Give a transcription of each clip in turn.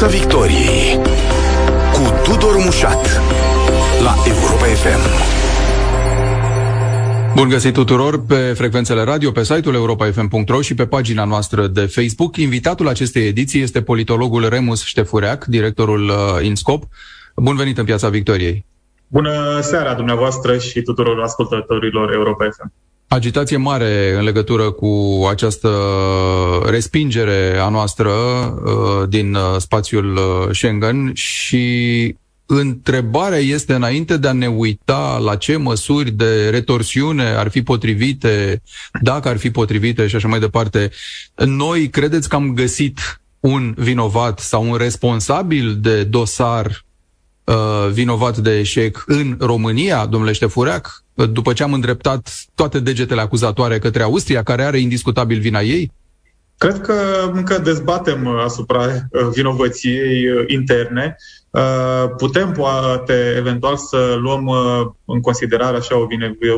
Piața Victoriei cu Tudor Mușat la Europa FM. Bun găsit tuturor pe frecvențele radio, pe site-ul europa.fm.ro și pe pagina noastră de Facebook. Invitatul acestei ediții este politologul Remus Ștefureac, directorul uh, INSCOP. Bun venit în Piața Victoriei! Bună seara dumneavoastră și tuturor ascultătorilor Europa FM! Agitație mare în legătură cu această respingere a noastră uh, din uh, spațiul uh, Schengen și întrebarea este înainte de a ne uita la ce măsuri de retorsiune ar fi potrivite, dacă ar fi potrivite și așa mai departe, noi credeți că am găsit un vinovat sau un responsabil de dosar uh, vinovat de eșec în România, domnule Ștefureac, după ce am îndreptat toate degetele acuzatoare către Austria, care are indiscutabil vina ei? Cred că încă dezbatem asupra uh, vinovăției uh, interne. Uh, putem, poate, eventual să luăm în considerare așa o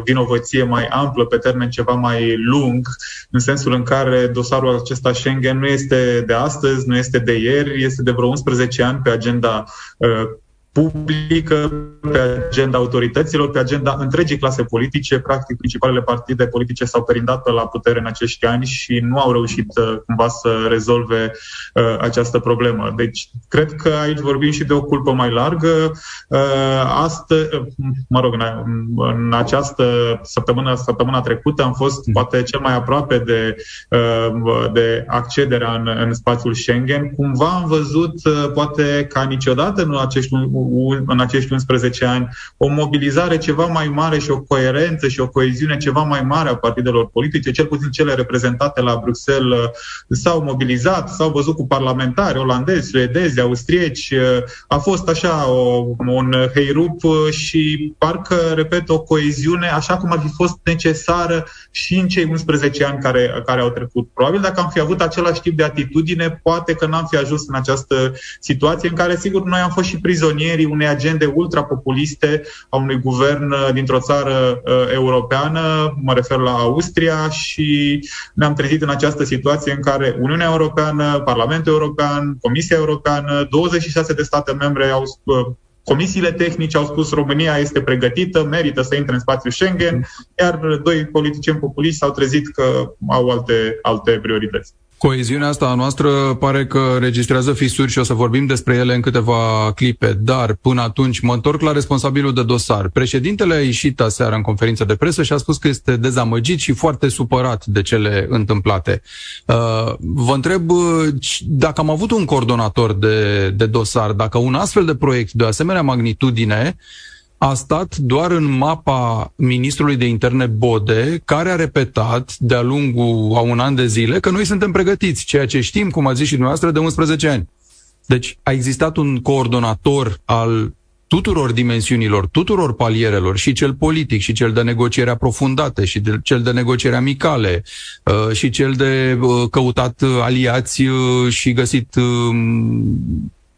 vinovăție mai amplă, pe termen ceva mai lung, în sensul în care dosarul acesta Schengen nu este de astăzi, nu este de ieri, este de vreo 11 ani pe agenda publică, pe agenda autorităților, pe agenda întregii clase politice. Practic, principalele partide politice s-au perindat la putere în acești ani și nu au reușit uh, cumva să rezolve uh, această problemă. Deci, cred că aici vorbim și de o culpă mai largă. Uh, astă, uh, mă rog, în, în această săptămână, săptămâna trecută am fost mm. poate cel mai aproape de, uh, de accederea în, în spațiul Schengen. Cumva am văzut, uh, poate ca niciodată în acești în acești 11 ani, o mobilizare ceva mai mare și o coerență și o coeziune ceva mai mare a partidelor politice, cel puțin cele reprezentate la Bruxelles s-au mobilizat, s-au văzut cu parlamentari olandezi, suedezi, austrieci. A fost așa o, un heirup și parcă, repet, o coeziune așa cum ar fi fost necesară și în cei 11 ani care, care au trecut. Probabil dacă am fi avut același tip de atitudine, poate că n-am fi ajuns în această situație în care, sigur, noi am fost și prizonieri prizonierii unei agende ultrapopuliste a unui guvern uh, dintr-o țară uh, europeană, mă refer la Austria, și ne-am trezit în această situație în care Uniunea Europeană, Parlamentul European, Comisia Europeană, 26 de state membre au uh, Comisiile tehnice au spus România este pregătită, merită să intre în spațiul Schengen, iar doi politicieni populiști s-au trezit că au alte, alte priorități. Coeziunea asta a noastră pare că registrează fisuri și o să vorbim despre ele în câteva clipe, dar până atunci mă întorc la responsabilul de dosar. Președintele a ieșit aseară în conferință de presă și a spus că este dezamăgit și foarte supărat de cele întâmplate. Uh, vă întreb uh, dacă am avut un coordonator de, de dosar, dacă un astfel de proiect de asemenea magnitudine a stat doar în mapa ministrului de interne Bode, care a repetat de-a lungul a un an de zile că noi suntem pregătiți, ceea ce știm, cum a zis și dumneavoastră, de 11 ani. Deci a existat un coordonator al tuturor dimensiunilor, tuturor palierelor, și cel politic, și cel de negociere aprofundate, și de, cel de negociere amicale, uh, și cel de uh, căutat aliați uh, și găsit uh,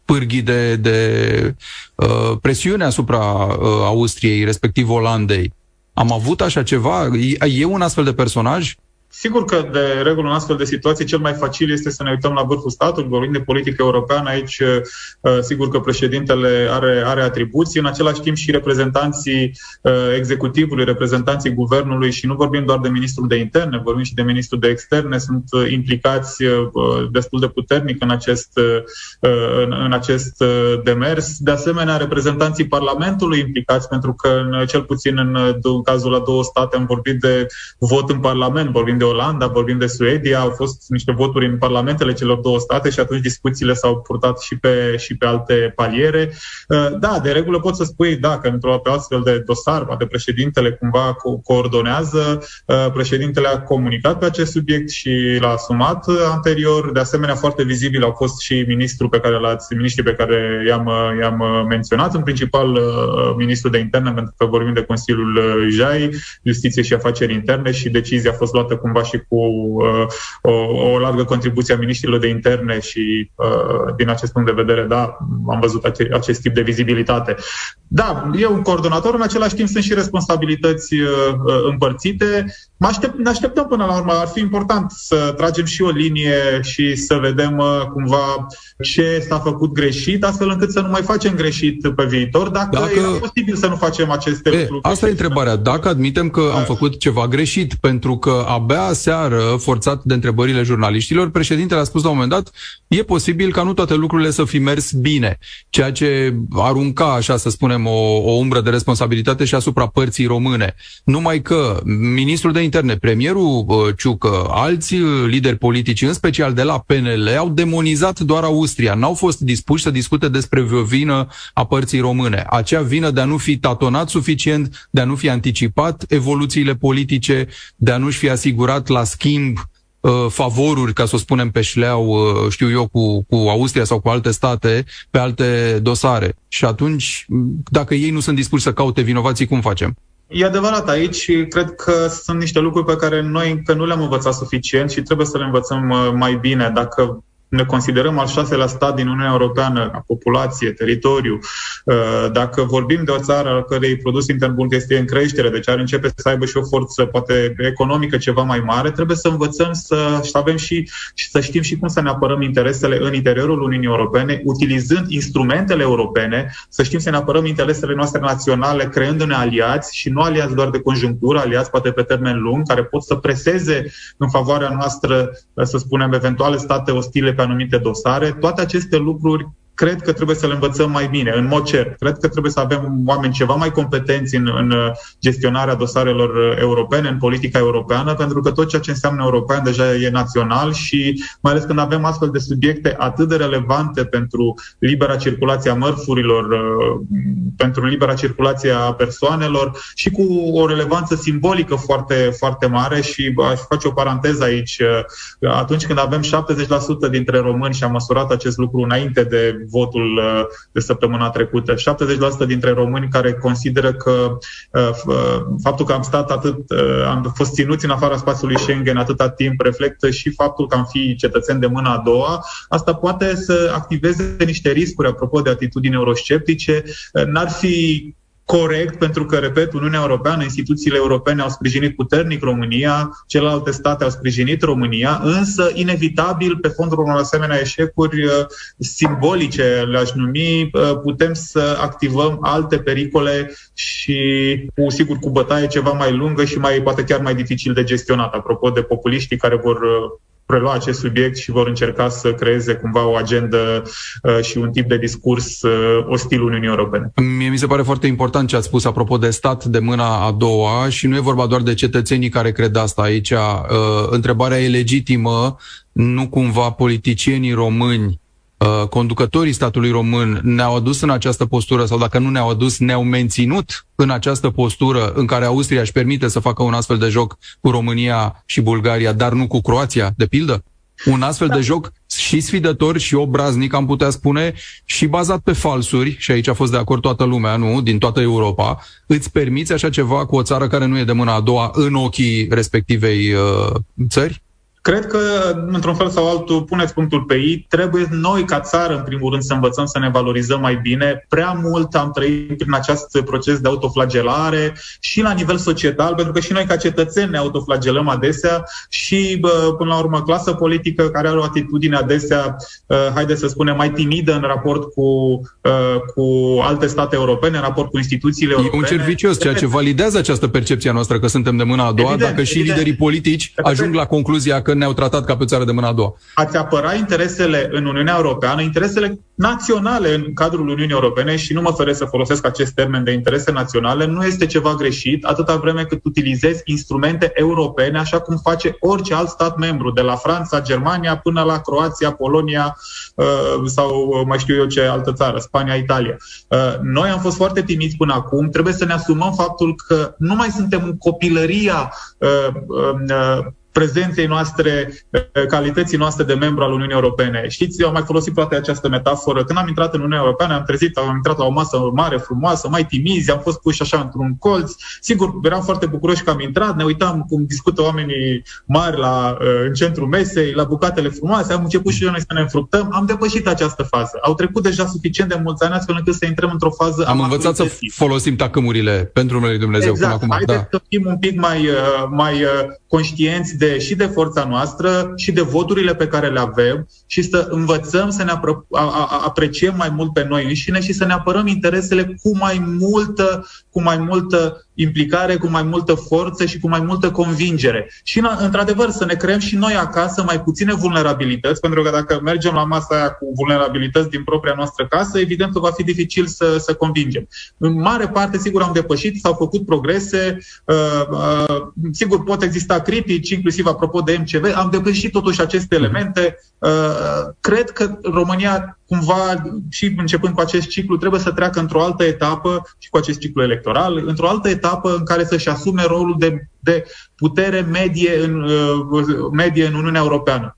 pârghii de, de uh, presiune asupra uh, Austriei, respectiv Olandei. Am avut așa ceva? E, e un astfel de personaj? Sigur că de regulă în astfel de situații cel mai facil este să ne uităm la vârful statului, vorbim de politică europeană, aici uh, sigur că președintele are, are atribuții, în același timp și reprezentanții uh, executivului, reprezentanții guvernului și nu vorbim doar de ministrul de interne, vorbim și de ministrul de externe, sunt uh, implicați destul de puternic în acest, în, în acest demers. De asemenea, reprezentanții Parlamentului implicați, pentru că cel puțin în, în cazul la două state am vorbit de vot în Parlament, vorbim de Olanda, vorbim de Suedia, au fost niște voturi în parlamentele celor două state și atunci discuțiile s-au purtat și pe, și pe alte paliere. Uh, da, de regulă pot să spui, da, că într-o astfel de dosar, poate președintele cumva co- coordonează, uh, președintele a comunicat pe acest subiect și l-a asumat anterior. De asemenea, foarte vizibil au fost și ministrul pe care l-ați, miniștrii pe care i-am, i-am menționat, în principal uh, ministrul de interne, pentru că vorbim de Consiliul JAI, Justiție și Afaceri Interne și decizia a fost luată cumva și cu uh, o, o largă contribuție a ministrilor de interne și uh, din acest punct de vedere, da, am văzut ace- acest tip de vizibilitate. Da, e un coordonator, în același timp sunt și responsabilități uh, uh, împărțite. Mă aștept, ne așteptăm până la urmă, ar fi important să tragem și o linie și să vedem uh, cumva ce s-a făcut greșit, astfel încât să nu mai facem greșit pe viitor, dacă, dacă... e posibil să nu facem aceste e, lucruri. Asta e întrebarea. Dacă admitem că am făcut ceva greșit, pentru că abia seară, forțat de întrebările jurnaliștilor, președintele a spus la un moment dat, e posibil ca nu toate lucrurile să fi mers bine, ceea ce arunca, așa să spunem, o, o umbră de responsabilitate și asupra părții române. Numai că ministrul de interne, premierul uh, Ciucă, alți uh, lideri politici, în special de la PNL, au demonizat doar Austria. N-au fost dispuși să discute despre o vină a părții române. Acea vină de a nu fi tatonat suficient, de a nu fi anticipat evoluțiile politice, de a nu-și fi asigurat la schimb uh, favoruri, ca să o spunem pe șleau, uh, știu eu, cu, cu Austria sau cu alte state, pe alte dosare. Și atunci, dacă ei nu sunt dispuși să caute vinovații, cum facem? E adevărat aici, cred că sunt niște lucruri pe care noi încă nu le-am învățat suficient și trebuie să le învățăm uh, mai bine. Dacă ne considerăm al șaselea stat din Uniunea Europeană, ca populație, teritoriu, uh, dacă vorbim de o țară al cărei produs intern brut este în creștere, deci ar începe să aibă și o forță poate economică ceva mai mare, trebuie să învățăm să, să avem și, și să știm și cum să ne apărăm interesele în interiorul Uniunii Europene, utilizând instrumentele europene, să știm să ne apărăm interesele noastre naționale, creându-ne aliați și nu aliați doar de conjunctură, aliați poate pe termen lung, care pot să preseze în favoarea noastră, să spunem, eventuale state ostile pe anumite dosare. Toate aceste lucruri cred că trebuie să le învățăm mai bine, în mod cert. Cred că trebuie să avem oameni ceva mai competenți în, în gestionarea dosarelor europene, în politica europeană, pentru că tot ceea ce înseamnă european deja e național și mai ales când avem astfel de subiecte atât de relevante pentru libera circulație a mărfurilor, uh, pentru libera circulație a persoanelor și cu o relevanță simbolică foarte, foarte mare și aș face o paranteză aici. Uh, atunci când avem 70% dintre români și am măsurat acest lucru înainte de votul uh, de săptămâna trecută. 70% dintre români care consideră că uh, uh, faptul că am stat atât, am fost ținuți în afara spațiului Schengen atâta timp reflectă și faptul că am fi cetățeni de mâna a doua. Asta poate să activeze niște riscuri apropo de atitudini eurosceptice. N-ar fi corect, pentru că, repet, Uniunea Europeană, instituțiile europene au sprijinit puternic România, celelalte state au sprijinit România, însă, inevitabil, pe fondul unor asemenea eșecuri uh, simbolice, le-aș numi, uh, putem să activăm alte pericole și, cu sigur, cu bătaie ceva mai lungă și mai, poate chiar mai dificil de gestionat. Apropo de populiștii care vor uh, prelua acest subiect și vor încerca să creeze cumva o agendă uh, și un tip de discurs uh, ostil Uniunii Europene. Mie mi se pare foarte important ce ați spus apropo de stat de mâna a doua și nu e vorba doar de cetățenii care cred asta aici. Uh, întrebarea e legitimă, nu cumva politicienii români Uh, conducătorii statului român ne-au adus în această postură sau dacă nu ne-au adus, ne-au menținut în această postură în care Austria își permite să facă un astfel de joc cu România și Bulgaria, dar nu cu Croația, de pildă? Un astfel da. de joc și sfidător și obraznic, am putea spune, și bazat pe falsuri, și aici a fost de acord toată lumea, nu, din toată Europa, îți permiți așa ceva cu o țară care nu e de mâna a doua în ochii respectivei uh, țări? Cred că, într-un fel sau altul, puneți punctul pe ei. Trebuie noi, ca țară, în primul rând, să învățăm să ne valorizăm mai bine. Prea mult am trăit prin acest proces de autoflagelare și la nivel societal, pentru că și noi, ca cetățeni, ne autoflagelăm adesea și, bă, până la urmă, clasă politică care are o atitudine adesea, uh, haideți să spunem, mai timidă în raport cu, uh, cu alte state europene, în raport cu instituțiile europene. E un cer vicios, ceea ce validează această percepție a noastră că suntem de mâna a doua, evident, dacă și evident. liderii politici ajung la concluzia că ne-au tratat ca pe țară de mâna a doua. Ați apăra interesele în Uniunea Europeană, interesele naționale în cadrul Uniunii Europene și nu mă feresc să folosesc acest termen de interese naționale, nu este ceva greșit atâta vreme cât utilizezi instrumente europene așa cum face orice alt stat membru, de la Franța, Germania până la Croația, Polonia uh, sau mai știu eu ce altă țară, Spania, Italia. Uh, noi am fost foarte timiți până acum, trebuie să ne asumăm faptul că nu mai suntem în copilăria uh, prezenței noastre, calității noastre de membru al Uniunii Europene. Știți, eu am mai folosit toate această metaforă. Când am intrat în Uniunea Europeană, am trezit, am intrat la o masă mare, frumoasă, mai timizi, am fost puși așa într-un colț. Sigur, eram foarte bucuroși că am intrat, ne uitam cum discută oamenii mari la, în centrul mesei, la bucatele frumoase, am început și noi să ne înfructăm, am depășit această fază. Au trecut deja suficient de mulți ani astfel încât să intrăm într-o fază Am învățat să folosim tacâmurile pentru numele Dumnezeu exact. până acum. Haideți da. să fim un pic mai, mai conștienți de, și de forța noastră și de voturile pe care le avem și să învățăm să ne apro- a, a, apreciem mai mult pe noi înșine și să ne apărăm interesele cu mai multă, cu mai multă implicare, cu mai multă forță și cu mai multă convingere. Și, într-adevăr, să ne creăm și noi acasă mai puține vulnerabilități, pentru că dacă mergem la masa aia cu vulnerabilități din propria noastră casă, evident că va fi dificil să, să convingem. În mare parte, sigur, am depășit, s-au făcut progrese, uh, uh, sigur, pot exista critici, inclusiv apropo de MCV, am depășit totuși aceste elemente. Uh, cred că România, cumva, și începând cu acest ciclu, trebuie să treacă într-o altă etapă și cu acest ciclu electoral, într-o altă etapă în care să-și asume rolul de, de putere medie în, uh, medie în Uniunea Europeană.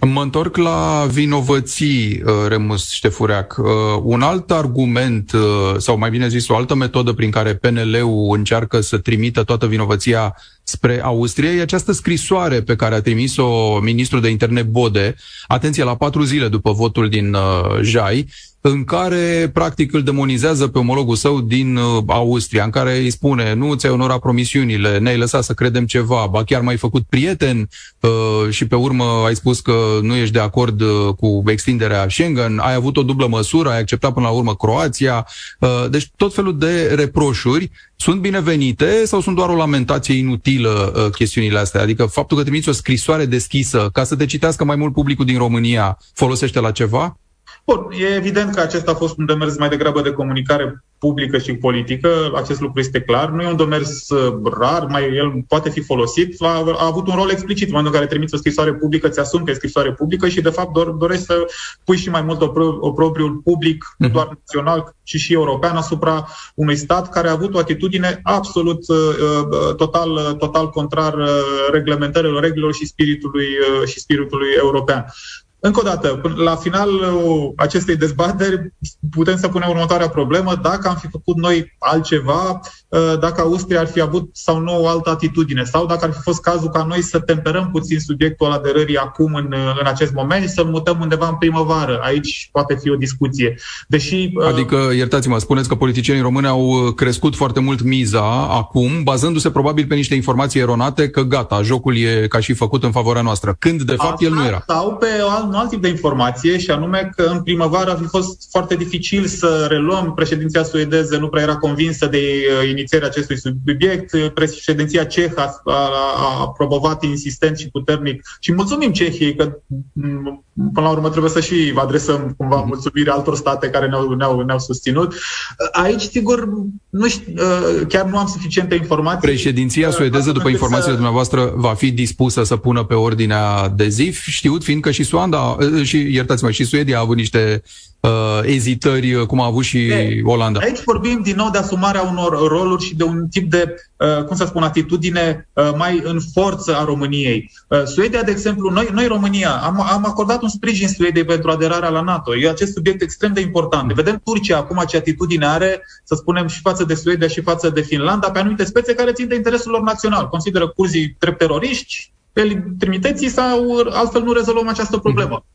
Mă întorc la vinovății, uh, Remus Ștefureac. Uh, un alt argument, sau mai bine zis, o altă metodă prin care PNL-ul încearcă să trimită toată vinovăția spre Austria e această scrisoare pe care a trimis-o ministrul de interne Bode, atenție, la patru zile după votul din uh, Jai, în care practic îl demonizează pe omologul său din uh, Austria, în care îi spune nu ți-ai onorat promisiunile, ne-ai lăsat să credem ceva, ba chiar mai făcut prieten uh, și pe urmă ai spus că nu ești de acord uh, cu extinderea Schengen, ai avut o dublă măsură, ai acceptat până la urmă Croația, uh, deci tot felul de reproșuri sunt binevenite sau sunt doar o lamentație inutilă uh, chestiunile astea? Adică faptul că trimiți o scrisoare deschisă ca să te citească mai mult publicul din România folosește la ceva? Bun, e evident că acesta a fost un demers mai degrabă de comunicare publică și politică, acest lucru este clar. Nu e un demers uh, rar, mai el poate fi folosit. A, a avut un rol explicit în momentul în care trimiți o scrisoare publică, ți asumi că e scrisoare publică și, de fapt, dor, dorești să pui și mai mult o propriul public, nu doar național, ci și european, asupra unui stat care a avut o atitudine absolut uh, uh total, uh, total contrar reglementărilor, regulilor și spiritului, uh, și spiritului european. Încă o dată, la finalul acestei dezbateri putem să punem următoarea problemă, dacă am fi făcut noi altceva, ă, dacă Austria ar fi avut sau nu o altă atitudine, sau dacă ar fi fost cazul ca noi să temperăm puțin subiectul aderării acum în, în acest moment și să-l mutăm undeva în primăvară. Aici poate fi o discuție. Deși, ă, adică, iertați-mă, spuneți că politicienii români au crescut foarte mult miza acum, bazându-se probabil pe niște informații eronate că gata, jocul e ca și făcut în favoarea noastră, când de fapt el nu era. Sau pe alt un alt tip de informație și anume că în primăvară a fi fost foarte dificil să reluăm. Președinția suedeză nu prea era convinsă de uh, inițierea acestui subiect. Președinția cehă a, a, a promovat insistent și puternic și mulțumim Cehiei că mm, până la urmă trebuie să și adresăm cumva mhm. mulțumire altor state care ne-au, ne-au, ne-au susținut. Aici, sigur, nu știu, uh, chiar nu am suficiente informații. Președinția uh, suedeză, după informațiile să... dumneavoastră, va fi dispusă să pună pe ordinea de zi, știut fiind că și Suanda Uh, și iertați-mă, și Suedia a avut niște uh, ezitări, uh, cum a avut și de, Olanda. Aici vorbim din nou de asumarea unor roluri și de un tip de, uh, cum să spun, atitudine uh, mai în forță a României. Uh, Suedia, de exemplu, noi, noi România, am, am acordat un sprijin Suediei pentru aderarea la NATO. E acest subiect extrem de important. Vedem Turcia acum ce atitudine are, să spunem, și față de Suedia și față de Finlanda, pe anumite spețe care țin de interesul lor național. Consideră curzii drept teroriști, trimiteți sau altfel nu rezolvăm această problemă.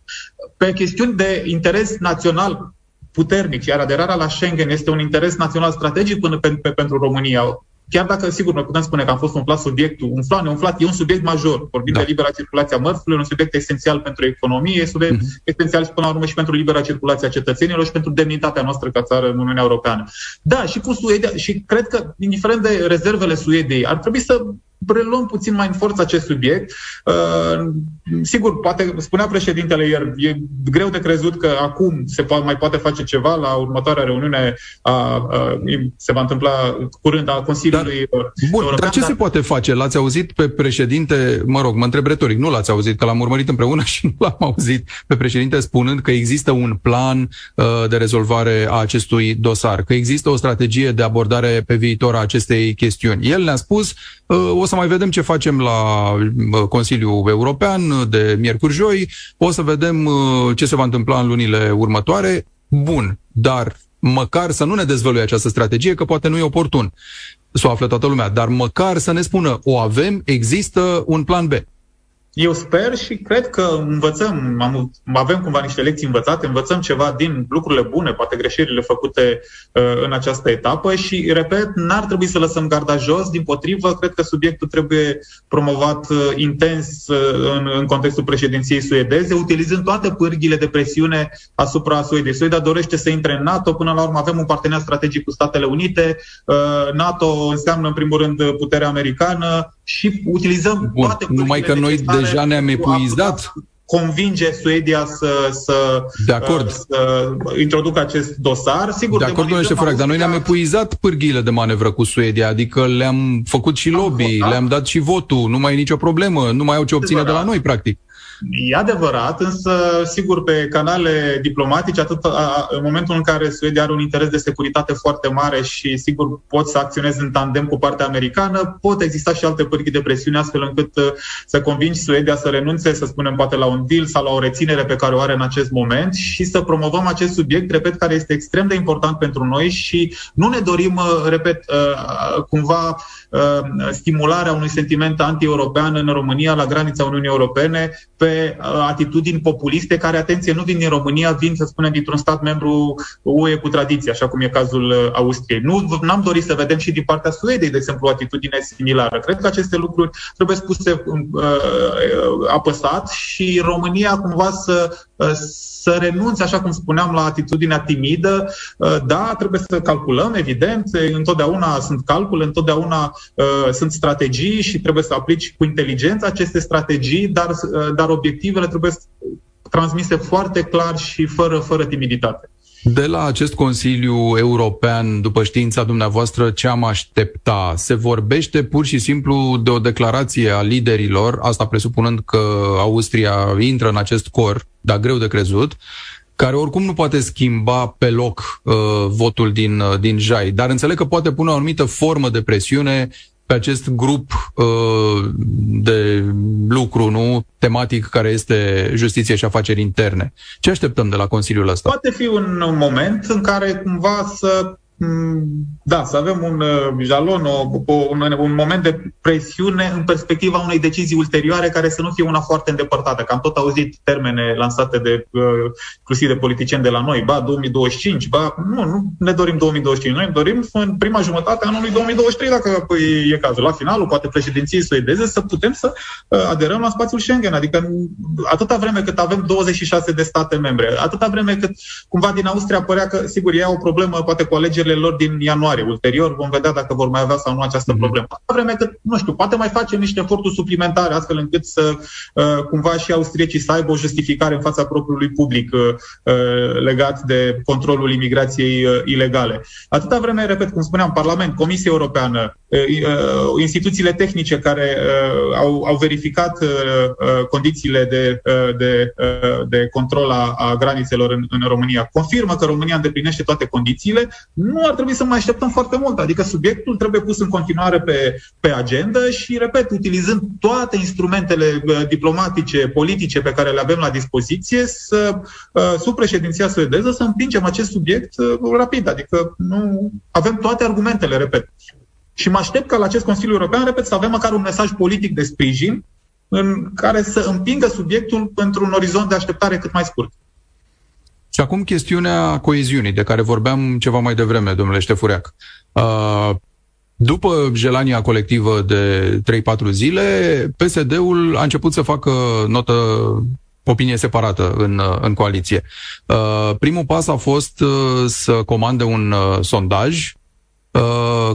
Pe chestiuni de interes național puternic, iar aderarea la Schengen este un interes național strategic până pe, pe, pentru România. Chiar dacă, sigur, noi putem spune că am fost umflat subiectul, umflat, neumflat, e un subiect major. Vorbim da. de libera circulație a mărfurilor, un subiect esențial pentru economie, e subiect uh-huh. esențial și până la urmă și pentru libera circulație a cetățenilor și pentru demnitatea noastră ca țară în Uniunea Europeană. Da, și cu Suedia, și cred că, indiferent de rezervele Suediei, ar trebui să preluăm puțin mai în forță acest subiect. Uh, sigur, poate spunea președintele ieri, e greu de crezut că acum se po- mai poate face ceva la următoarea reuniune a, a, se va întâmpla curând a Consiliului dar, uh, Bun, European, dar ce dar... se poate face? L-ați auzit pe președinte, mă rog, mă întreb retoric, nu l-ați auzit, că l-am urmărit împreună și nu l-am auzit pe președinte spunând că există un plan uh, de rezolvare a acestui dosar, că există o strategie de abordare pe viitor a acestei chestiuni. El ne-a spus, uh, o să mai vedem ce facem la Consiliul European de miercuri-joi, o să vedem ce se va întâmpla în lunile următoare. Bun, dar măcar să nu ne dezvăluie această strategie, că poate nu e oportun să o află toată lumea, dar măcar să ne spună, o avem, există un plan B. Eu sper și cred că învățăm, am, avem cumva niște lecții învățate, învățăm ceva din lucrurile bune, poate greșelile făcute uh, în această etapă și, repet, n-ar trebui să lăsăm garda jos, din potrivă, cred că subiectul trebuie promovat uh, intens uh, în, în contextul președinției suedeze, utilizând toate pârghile de presiune asupra Suediei. Suedia dorește să intre în NATO, până la urmă avem un parteneriat strategic cu Statele Unite, uh, NATO înseamnă, în primul rând, puterea americană, și utilizăm Bun, toate Numai că noi deja ne-am epuizat convinge Suedia să, să, de acord. Uh, să introducă acest dosar. Sigur, de acord, domnule Ștefurac, dar noi ne-am epuizat pârghiile de manevră cu Suedia, adică le-am făcut și lobby, le-am dat și votul, nu mai e nicio problemă, nu mai au ce obține de la noi, practic. E adevărat, însă, sigur, pe canale diplomatice, atât a, în momentul în care Suedia are un interes de securitate foarte mare și, sigur, pot să acționezi în tandem cu partea americană, pot exista și alte pârghii de presiune astfel încât uh, să convingi Suedia să renunțe, să spunem, poate la un deal sau la o reținere pe care o are în acest moment și să promovăm acest subiect, repet, care este extrem de important pentru noi și nu ne dorim, uh, repet, uh, cumva stimularea unui sentiment anti-european în România la granița Uniunii Europene pe uh, atitudini populiste care, atenție, nu vin din România, vin, să spunem, dintr-un stat membru UE cu tradiție, așa cum e cazul uh, Austriei. Nu am dorit să vedem și din partea Suediei, de exemplu, o atitudine similară. Cred că aceste lucruri trebuie spuse uh, uh, apăsat și România cumva să, uh, să renunțe, așa cum spuneam, la atitudinea timidă. Uh, da, trebuie să calculăm, evident, întotdeauna sunt calcule, întotdeauna uh, sunt strategii și trebuie să aplici cu inteligență aceste strategii, dar, uh, dar obiectivele trebuie transmise foarte clar și fără, fără timiditate. De la acest Consiliu European, după știința dumneavoastră, ce am aștepta? Se vorbește pur și simplu de o declarație a liderilor, asta presupunând că Austria intră în acest cor, dar greu de crezut, care oricum nu poate schimba pe loc uh, votul din, uh, din JAI, dar înțeleg că poate pune o anumită formă de presiune pe acest grup uh, de lucru, nu, tematic, care este justiție și afaceri interne. Ce așteptăm de la Consiliul ăsta? Poate fi un moment în care cumva să Mm, da, să avem un uh, jalon, o, o, un, un moment de presiune în perspectiva unei decizii ulterioare care să nu fie una foarte îndepărtată. Că am tot auzit termene lansate de uh, inclusiv de politicieni de la noi, ba 2025, ba nu, nu ne dorim 2025, noi dorim în prima jumătate a anului 2023 dacă păi, e cazul. La finalul, poate președinției suedeze, să putem să uh, aderăm la spațiul Schengen. Adică atâta vreme cât avem 26 de state membre, atâta vreme cât cumva din Austria părea că, sigur, e o problemă poate cu alegerile alegerile lor din ianuarie. Ulterior vom vedea dacă vor mai avea sau nu această mm-hmm. problemă. Atâta vreme că, nu știu, poate mai facem niște eforturi suplimentare astfel încât să uh, cumva și austriecii să aibă o justificare în fața propriului public uh, uh, legat de controlul imigrației uh, ilegale. Atâta vreme, repet, cum spuneam, Parlament, Comisia Europeană, uh, uh, instituțiile tehnice care uh, au, au verificat uh, uh, condițiile de, uh, de, uh, de control a, a granițelor în, în România, confirmă că România îndeplinește toate condițiile, nu nu ar trebui să mai așteptăm foarte mult. Adică subiectul trebuie pus în continuare pe, pe agenda și, repet, utilizând toate instrumentele uh, diplomatice, politice pe care le avem la dispoziție, să, uh, sub președinția suedeză, să împingem acest subiect uh, rapid. Adică nu avem toate argumentele, repet. Și mă aștept ca la acest Consiliu European, repet, să avem măcar un mesaj politic de sprijin în care să împingă subiectul pentru un orizont de așteptare cât mai scurt. Și acum chestiunea coeziunii, de care vorbeam ceva mai devreme, domnule Ștefureac. Uh, după gelania colectivă de 3-4 zile, PSD-ul a început să facă notă opinie separată în, în coaliție. Uh, primul pas a fost uh, să comande un sondaj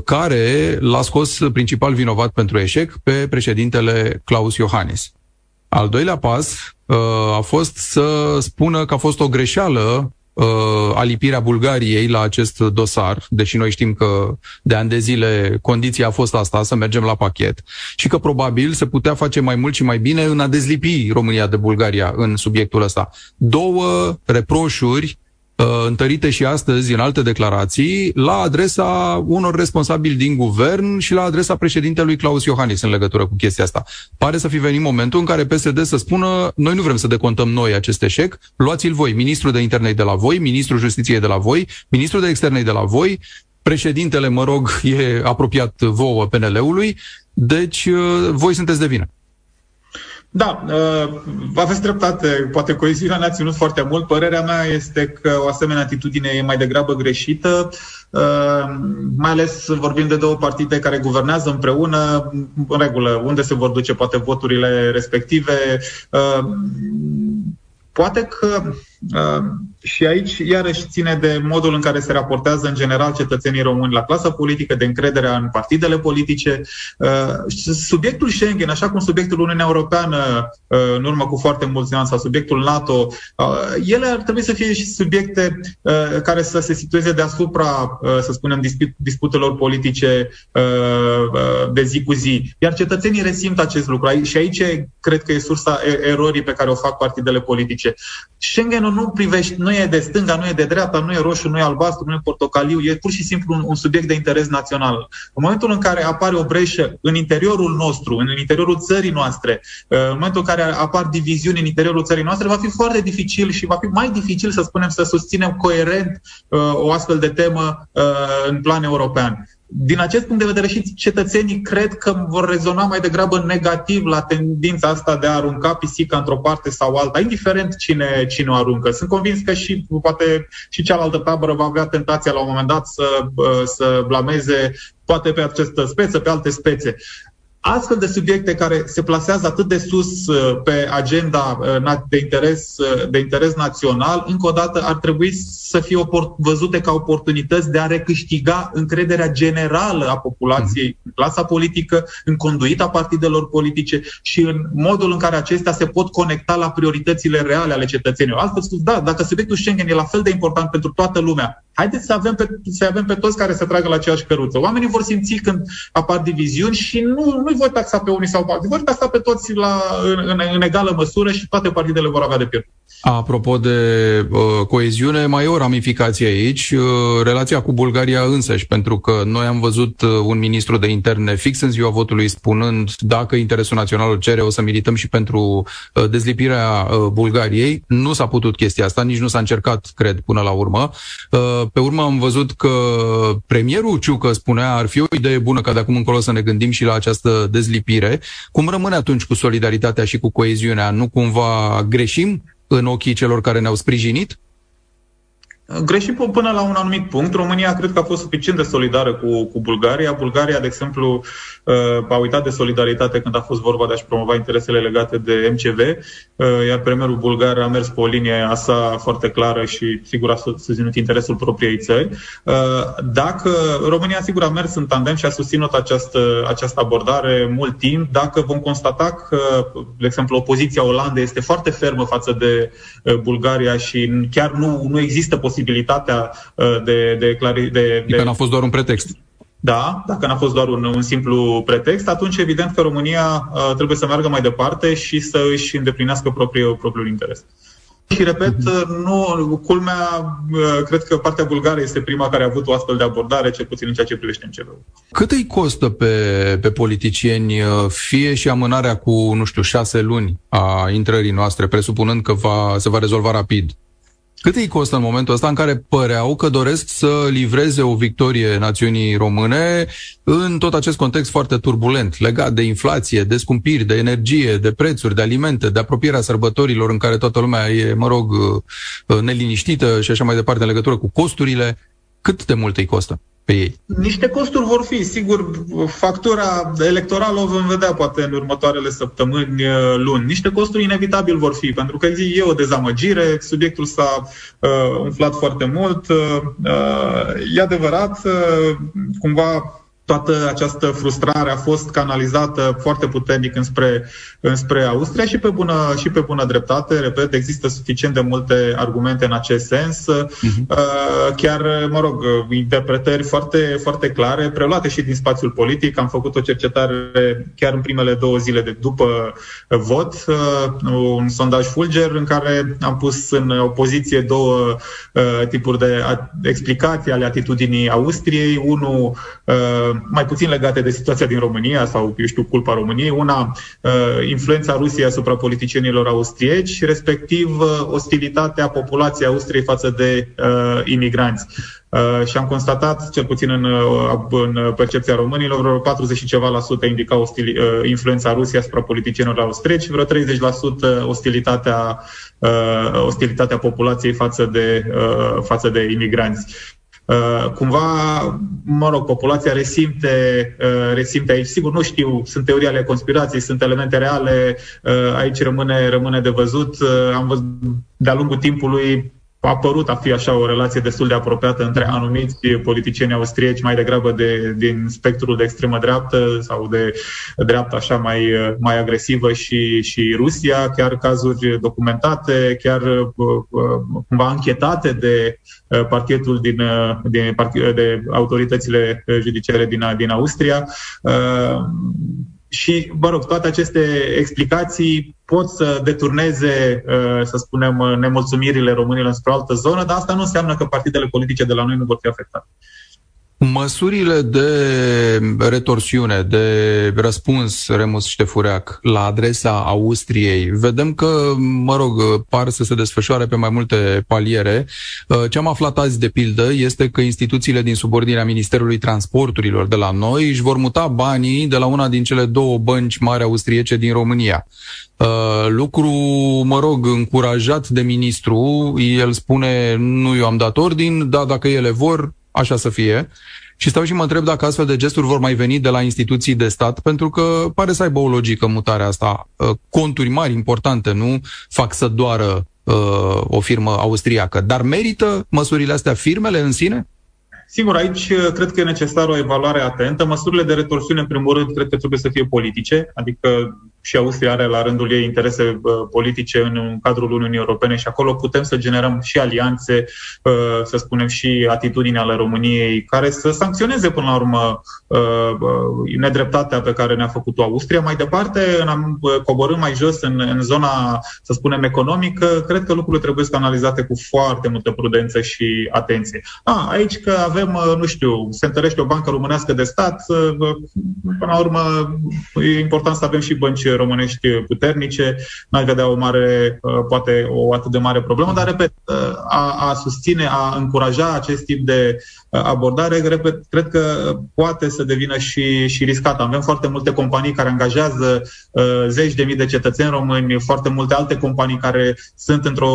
care l-a scos principal vinovat pentru eșec pe președintele Klaus Iohannis. Al doilea pas uh, a fost să spună că a fost o greșeală uh, alipirea Bulgariei la acest dosar, deși noi știm că de ani de zile condiția a fost asta, să mergem la pachet, și că probabil se putea face mai mult și mai bine în a dezlipi România de Bulgaria în subiectul ăsta. Două reproșuri uh, întărite și astăzi în alte declarații la adresa unor responsabili din guvern și la adresa președintelui Claus Iohannis în legătură cu chestia asta. Pare să fi venit momentul în care PSD să spună noi nu vrem să decontăm noi acest eșec, luați-l voi, ministrul de interne de la voi, ministrul justiției de la voi, ministrul de externe de la voi, președintele, mă rog, e apropiat vouă PNL-ului, deci uh, voi sunteți de vină. Da, uh, aveți dreptate. Poate coeziunea ne-a ținut foarte mult. Părerea mea este că o asemenea atitudine e mai degrabă greșită, uh, mai ales vorbim de două partide care guvernează împreună, în regulă, unde se vor duce poate voturile respective. Uh, poate că Uh, și aici, iarăși, ține de modul în care se raportează în general cetățenii români la clasa politică, de încrederea în partidele politice. Uh, subiectul Schengen, așa cum subiectul Uniunea Europeană, uh, în urmă cu foarte mulți ani, sau subiectul NATO, ele ar trebui să fie și subiecte care să se situeze deasupra, să spunem, disputelor politice de zi cu zi. Iar cetățenii resimt acest lucru. Și aici cred că e sursa erorii pe care o fac partidele politice. Schengen nu privește, nu e de stânga, nu e de dreapta, nu e roșu, nu e albastru, nu e portocaliu, e pur și simplu un, un subiect de interes național. În momentul în care apare o breșă în interiorul nostru, în interiorul țării noastre, uh, în momentul în care apar diviziuni în interiorul țării noastre, va fi foarte dificil și va fi mai dificil, să spunem, să susținem coerent uh, o astfel de temă uh, în plan european din acest punct de vedere și cetățenii cred că vor rezona mai degrabă negativ la tendința asta de a arunca pisica într-o parte sau alta, indiferent cine, cine o aruncă. Sunt convins că și poate și cealaltă tabără va avea tentația la un moment dat să, să blameze poate pe această speță, pe alte spețe astfel de subiecte care se plasează atât de sus uh, pe agenda uh, de interes, uh, de interes național, încă o dată ar trebui să fie văzute ca oportunități de a recâștiga încrederea generală a populației în clasa politică, în conduita partidelor politice și în modul în care acestea se pot conecta la prioritățile reale ale cetățenilor. Altfel spus, da, dacă subiectul Schengen e la fel de important pentru toată lumea, haideți să avem pe, să avem pe toți care se tragă la aceeași căruță. Oamenii vor simți când apar diviziuni și nu, nu voi taxa pe unii sau pe alții, vor taxa pe toți la, în, în, în egală măsură și toate partidele vor avea de pierdut. Apropo de uh, coeziune, mai e o ramificație aici, uh, relația cu Bulgaria însăși, pentru că noi am văzut uh, un ministru de interne fix în ziua votului spunând dacă interesul național îl cere, o să milităm și pentru uh, dezlipirea uh, Bulgariei. Nu s-a putut chestia asta, nici nu s-a încercat, cred, până la urmă. Uh, pe urmă am văzut că premierul Ciucă spunea ar fi o idee bună ca de acum încolo să ne gândim și la această dezlipire. Cum rămâne atunci cu solidaritatea și cu coeziunea? Nu cumva greșim în ochii celor care ne-au sprijinit? Greșit până la un anumit punct. România cred că a fost suficient de solidară cu, cu Bulgaria. Bulgaria, de exemplu, uh, a uitat de solidaritate când a fost vorba de a-și promova interesele legate de MCV, uh, iar premierul bulgar a mers pe o linie a sa foarte clară și, sigur, a susținut interesul propriei țări. Uh, dacă România, sigur, a mers în tandem și a susținut această, această abordare mult timp, dacă vom constata că, de exemplu, opoziția Olandei este foarte fermă față de Bulgaria și chiar nu, nu există posibilitatea posibilitatea uh, de, de, clari, de, de... n-a fost doar un pretext. Da, dacă n-a fost doar un, un simplu pretext, atunci evident că România uh, trebuie să meargă mai departe și să își îndeplinească propriul, propriul interes. Și repet, mhm. nu, culmea, uh, cred că partea bulgară este prima care a avut o astfel de abordare, cel puțin în ceea ce privește MCV-ul. Cât îi costă pe, pe politicieni uh, fie și amânarea cu, nu știu, șase luni a intrării noastre, presupunând că va, se va rezolva rapid? Cât îi costă în momentul ăsta în care păreau că doresc să livreze o victorie națiunii române în tot acest context foarte turbulent, legat de inflație, de scumpiri, de energie, de prețuri, de alimente, de apropierea sărbătorilor în care toată lumea e, mă rog, uh, neliniștită și așa mai departe în legătură cu costurile? Cât de mult îi costă? Pe ei? Niște costuri vor fi, sigur, factura electorală o vom vedea poate în următoarele săptămâni, uh, luni. Niște costuri inevitabil vor fi, pentru că e o dezamăgire, subiectul s-a uh, umflat foarte mult. Uh, uh, e adevărat, uh, cumva toată această frustrare a fost canalizată foarte puternic înspre, înspre Austria și pe, bună, și pe bună dreptate. Repet, există suficient de multe argumente în acest sens. Uh-huh. Chiar, mă rog, interpretări foarte, foarte clare, preluate și din spațiul politic. Am făcut o cercetare chiar în primele două zile de după vot, uh, un sondaj Fulger în care am pus în opoziție două uh, tipuri de explicații ale atitudinii Austriei. Unul uh, mai puțin legate de situația din România sau, eu știu, culpa României, una uh, influența Rusiei asupra politicienilor austrieci, respectiv uh, ostilitatea populației Austriei față de uh, imigranți. Uh, și am constatat, cel puțin în, uh, în percepția românilor, vreo 40 și ceva la sută indica ostili, uh, influența Rusiei asupra politicienilor austrieci, vreo 30 la sută ostilitatea, uh, ostilitatea populației față de, uh, față de imigranți. Uh, cumva, mă rog, populația resimte, uh, resimte aici. Sigur, nu știu, sunt teorii ale conspirației, sunt elemente reale, uh, aici rămâne, rămâne de văzut. Uh, am văzut de-a lungul timpului a părut a fi așa o relație destul de apropiată între anumiți politicieni austrieci mai degrabă de, din spectrul de extremă dreaptă sau de dreapta așa mai, mai agresivă și, și Rusia, chiar cazuri documentate, chiar uh, uh, cumva închetate de uh, parchetul din, din de autoritățile judiciare din, din Austria. Și, mă rog, toate aceste explicații pot să deturneze, uh, să spunem, nemulțumirile românilor spre o altă zonă, dar asta nu înseamnă că partidele politice de la noi nu vor fi afectate. Măsurile de retorsiune, de răspuns Remus Ștefureac la adresa Austriei, vedem că, mă rog, par să se desfășoare pe mai multe paliere. Uh, ce am aflat azi, de pildă, este că instituțiile din subordinea Ministerului Transporturilor de la noi își vor muta banii de la una din cele două bănci mari austriece din România. Uh, lucru, mă rog, încurajat de ministru, el spune, nu eu am dat ordin, dar dacă ele vor, așa să fie. Și stau și mă întreb dacă astfel de gesturi vor mai veni de la instituții de stat, pentru că pare să aibă o logică mutarea asta. Uh, conturi mari, importante, nu fac să doară uh, o firmă austriacă. Dar merită măsurile astea firmele în sine? Sigur, aici uh, cred că e necesară o evaluare atentă. Măsurile de retorsiune, în primul rând, cred că trebuie să fie politice, adică și Austria are la rândul ei interese uh, politice în cadrul Uniunii Europene și acolo putem să generăm și alianțe, uh, să spunem și atitudini ale României care să sancționeze până la urmă nedreptatea pe care ne-a făcut-o Austria. Mai departe, în coborând mai jos în, în zona, să spunem, economică, cred că lucrurile trebuie să analizate cu foarte multă prudență și atenție. A, aici că avem avem, uh, nu știu, se întărește o bancă românească de stat, uh, până la urmă e important să avem și bănci românești puternice, n-aș vedea o mare, uh, poate o atât de mare problemă, dar, repet, a, a susține, a încuraja acest tip de abordare, repet, cred că poate să devină și, și riscat. Avem foarte multe companii care angajează uh, zeci de mii de cetățeni români, foarte multe alte companii care sunt într-o,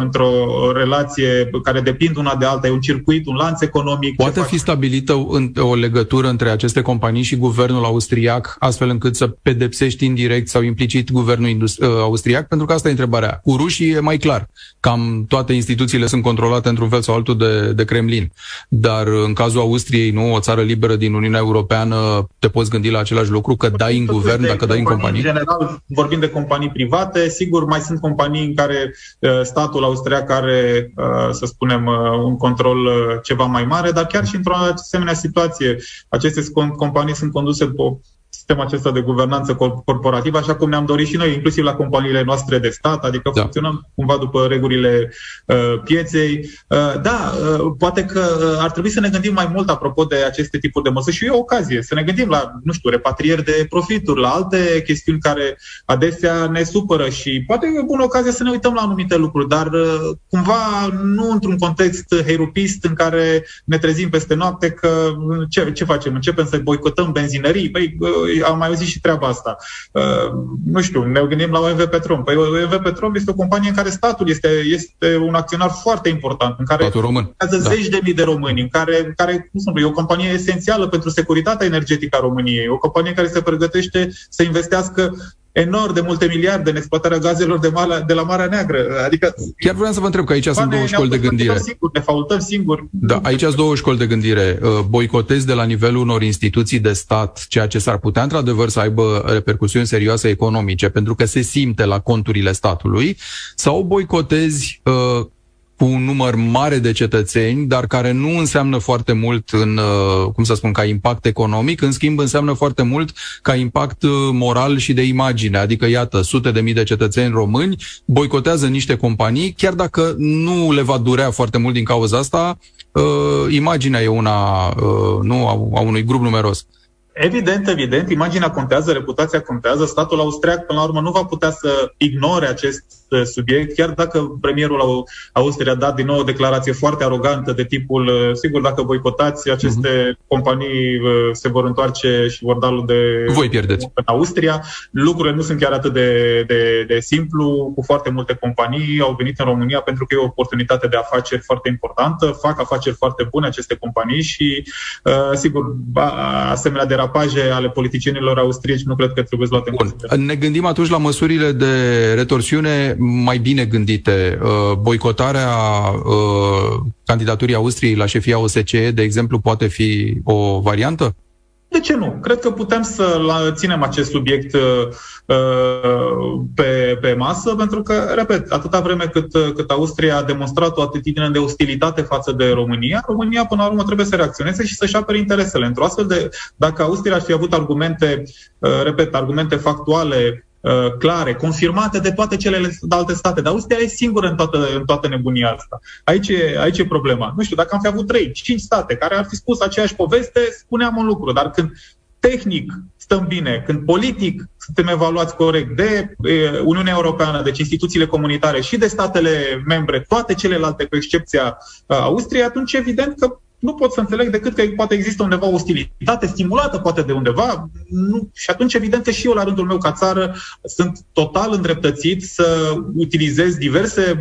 într-o relație care depind una de alta, e un circuit, un lanț economic. Poate fi stabilită o legătură între aceste companii și guvernul austriac, astfel încât să pedepsești indirect sau implicit guvernul industri- uh, austriac? Pentru că asta e întrebarea. Cu rușii e mai clar. Cam toate instituțiile sunt controlate într-un fel sau altul de, de Kremlin. Dar dar în cazul Austriei, nu, o țară liberă din Uniunea Europeană, te poți gândi la același lucru, că dai în guvern dacă dai în companii? În general, vorbim de companii private, sigur, mai sunt companii în care uh, statul austriac are, uh, să spunem, uh, un control ceva mai mare, dar chiar și într-o asemenea situație, aceste companii sunt conduse sistemul acesta de guvernanță corporativă, așa cum ne-am dorit și noi, inclusiv la companiile noastre de stat, adică da. funcționăm cumva după regulile uh, pieței. Uh, da, uh, poate că uh, ar trebui să ne gândim mai mult apropo de aceste tipuri de măsuri și e o ocazie să ne gândim la, nu știu, repatrieri de profituri, la alte chestiuni care adesea ne supără și poate e o bună ocazie să ne uităm la anumite lucruri, dar uh, cumva nu într-un context heirupist în care ne trezim peste noapte că uh, ce, ce facem? Începem să boicotăm benzinării? Păi, uh, am mai auzit și treaba asta. Uh, nu știu, ne gândim la OMV Petrom. Păi OMV Petrom este o companie în care statul este, este un acționar foarte important, în care român. Da. zeci de mii de români, în care, în care nu sunt, e o companie esențială pentru securitatea energetică a României, o companie care se pregătește să investească enorm de multe miliarde în exploatarea gazelor de, Marea, de la Marea Neagră. Adică, Chiar vreau să vă întreb că aici sunt două școli de gândire. Singur, ne faultăm singuri. Da, aici sunt două școli de gândire. Uh, boicotezi de la nivelul unor instituții de stat, ceea ce s-ar putea într-adevăr să aibă repercusiuni serioase economice, pentru că se simte la conturile statului, sau boicotezi uh, cu un număr mare de cetățeni, dar care nu înseamnă foarte mult în, uh, cum să spun, ca impact economic, în schimb înseamnă foarte mult ca impact uh, moral și de imagine. Adică, iată, sute de mii de cetățeni români boicotează niște companii, chiar dacă nu le va durea foarte mult din cauza asta, uh, imaginea e una, uh, nu, a, a unui grup numeros. Evident, evident, imaginea contează, reputația contează. Statul austriac, până la urmă, nu va putea să ignore acest uh, subiect, chiar dacă premierul Austriei a dat din nou o declarație foarte arogantă de tipul, uh, sigur, dacă boicotați aceste uh-huh. companii, uh, se vor întoarce și vor da de Voi pierdeți. în Austria. Lucrurile nu sunt chiar atât de, de, de simplu, cu foarte multe companii au venit în România pentru că e o oportunitate de afaceri foarte importantă, fac afaceri foarte bune aceste companii și, uh, sigur, asemenea de derapaje ale politicienilor austrieci nu cred că trebuie luate în considerare. Ne gândim atunci la măsurile de retorsiune mai bine gândite. Uh, boicotarea uh, candidaturii Austriei la șefia OSCE, de exemplu, poate fi o variantă? De ce nu? Cred că putem să ținem acest subiect uh, uh, pe, pe masă, pentru că, repet, atâta vreme cât, uh, cât Austria a demonstrat o atitudine de ostilitate față de România, România, până la urmă, trebuie să reacționeze și să-și apere interesele. Într-o astfel de, dacă Austria ar fi avut argumente, uh, repet, argumente factuale Uh, clare, confirmate de toate celelalte alte state. Dar Austria e singură în toată, în toată nebunia asta. Aici e, aici e problema. Nu știu, dacă am fi avut 3, 5 state care ar fi spus aceeași poveste, spuneam un lucru. Dar când tehnic stăm bine, când politic suntem evaluați corect de Uniunea Europeană, deci instituțiile comunitare și de statele membre, toate celelalte cu excepția uh, Austriei, atunci evident că nu pot să înțeleg decât că poate există undeva o ostilitate stimulată poate de undeva nu, și atunci evident că și eu la rândul meu ca țară sunt total îndreptățit să utilizez diverse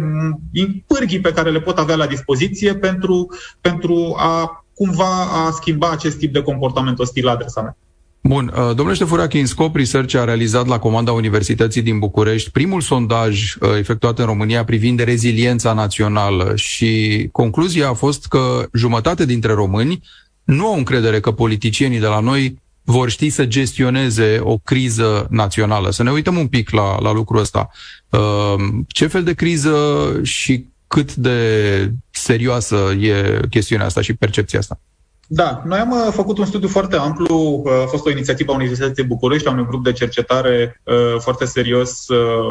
pârghii pe care le pot avea la dispoziție pentru, pentru a cumva a schimba acest tip de comportament ostil la adresa mea. Bun, uh, domnule Ștefurache, Scop Research a realizat la comanda Universității din București primul sondaj uh, efectuat în România privind reziliența națională și concluzia a fost că jumătate dintre români nu au încredere că politicienii de la noi vor ști să gestioneze o criză națională. Să ne uităm un pic la, la lucrul ăsta. Uh, ce fel de criză și cât de serioasă e chestiunea asta și percepția asta? Da, noi am uh, făcut un studiu foarte amplu, uh, a fost o inițiativă a Universității București, a unui grup de cercetare uh, foarte serios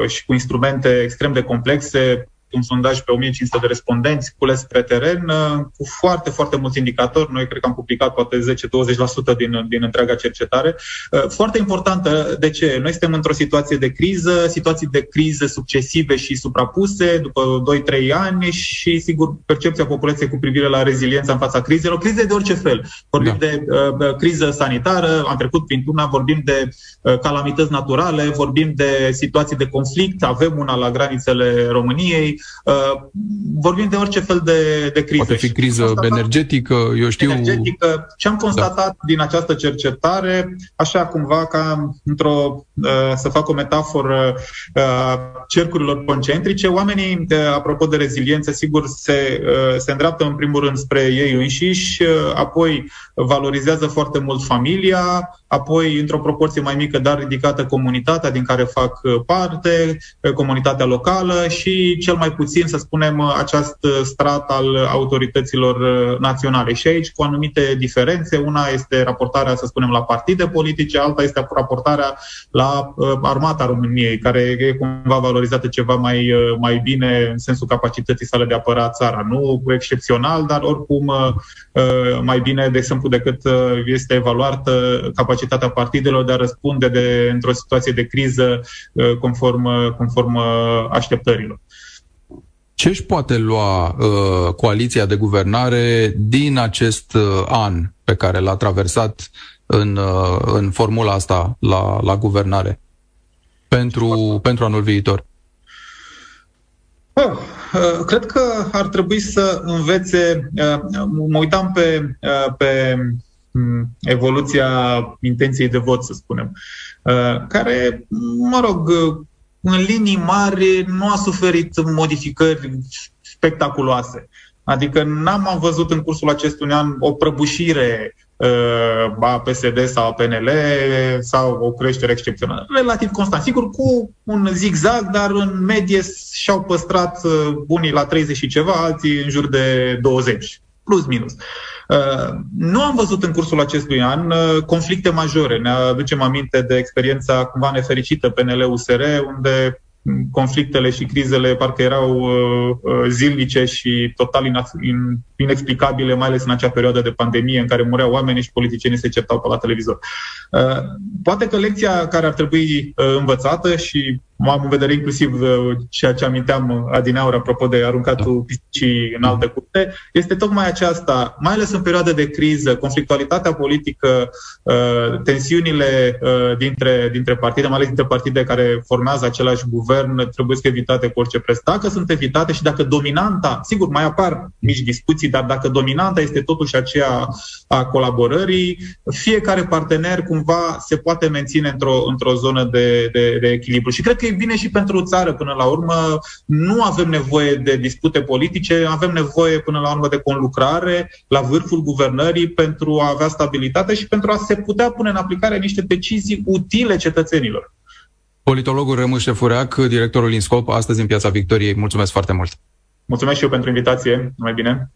și cu instrumente extrem de complexe, un sondaj pe 1500 de respondenți cules pe teren uh, cu foarte, foarte mulți indicatori. Noi cred că am publicat poate 10-20% din, din întreaga cercetare. Uh, foarte importantă, de ce? Noi suntem într-o situație de criză, situații de criză succesive și suprapuse după 2-3 ani și, sigur, percepția populației cu privire la reziliența în fața crizelor, crize de orice fel. Vorbim da. de uh, criză sanitară, am trecut prin una, vorbim de uh, calamități naturale, vorbim de situații de conflict, avem una la granițele României, Uh, vorbim de orice fel de, de criză. Poate fi criză constatat, energetică, eu știu... Energetică. Ce am constatat da. din această cercetare, așa cumva ca într-o, uh, să fac o metaforă, uh, cercurilor concentrice, oamenii, apropo de reziliență, sigur, se, se îndreaptă în primul rând spre ei înșiși, apoi valorizează foarte mult familia, apoi, într-o proporție mai mică, dar ridicată, comunitatea din care fac parte, comunitatea locală și cel mai puțin, să spunem, acest strat al autorităților uh, naționale. Și aici cu anumite diferențe. Una este raportarea, să spunem, la partide politice, alta este raportarea la uh, armata României, care e cumva valorizată ceva mai, uh, mai bine în sensul capacității sale de a apăra țara. Nu excepțional, dar oricum mai bine, de exemplu, decât este evaluată capacitatea partidelor de a răspunde de, într-o situație de criză conform, conform așteptărilor. Ce își poate lua uh, coaliția de guvernare din acest uh, an pe care l-a traversat în, uh, în formula asta la, la guvernare pentru, pentru anul viitor? Oh, uh, cred că ar trebui să învețe. Uh, mă uitam pe, uh, pe evoluția intenției de vot, să spunem, care, mă rog, în linii mari nu a suferit modificări spectaculoase. Adică n-am văzut în cursul acestui an o prăbușire uh, a PSD sau a PNL sau o creștere excepțională. Relativ constant. Sigur, cu un zigzag, dar în medie și-au păstrat uh, unii la 30 și ceva, alții în jur de 20 plus minus. Uh, nu am văzut în cursul acestui an uh, conflicte majore. Ne aducem aminte de experiența cumva nefericită PNL-USR, unde conflictele și crizele parcă erau uh, uh, zilnice și total inexplicabile, mai ales în acea perioadă de pandemie în care mureau oameni și politicienii se certau pe la televizor. Uh, poate că lecția care ar trebui uh, învățată și am în vedere inclusiv uh, ceea ce aminteam uh, adineaur apropo de aruncatul da. pisicii în alte curte, este tocmai aceasta, mai ales în perioada de criză, conflictualitatea politică, uh, tensiunile dintre, dintre partide, mai ales dintre partide care formează același guvern, trebuie să evitate cu orice preț. Dacă sunt evitate și dacă dominanta, sigur, mai apar mici discuții, dar dacă dominanta este totuși aceea a colaborării, fiecare partener cumva se poate menține într-o, într-o zonă de, de, de echilibru. Și cred că e bine și pentru țară până la urmă. Nu avem nevoie de dispute politice, avem nevoie până la urmă de conlucrare la vârful guvernării pentru a avea stabilitate și pentru a se putea pune în aplicare niște decizii utile cetățenilor. Politologul Rămuș Fureac, directorul INSCOP, astăzi în Piața Victoriei. Mulțumesc foarte mult! Mulțumesc și eu pentru invitație. Mai bine!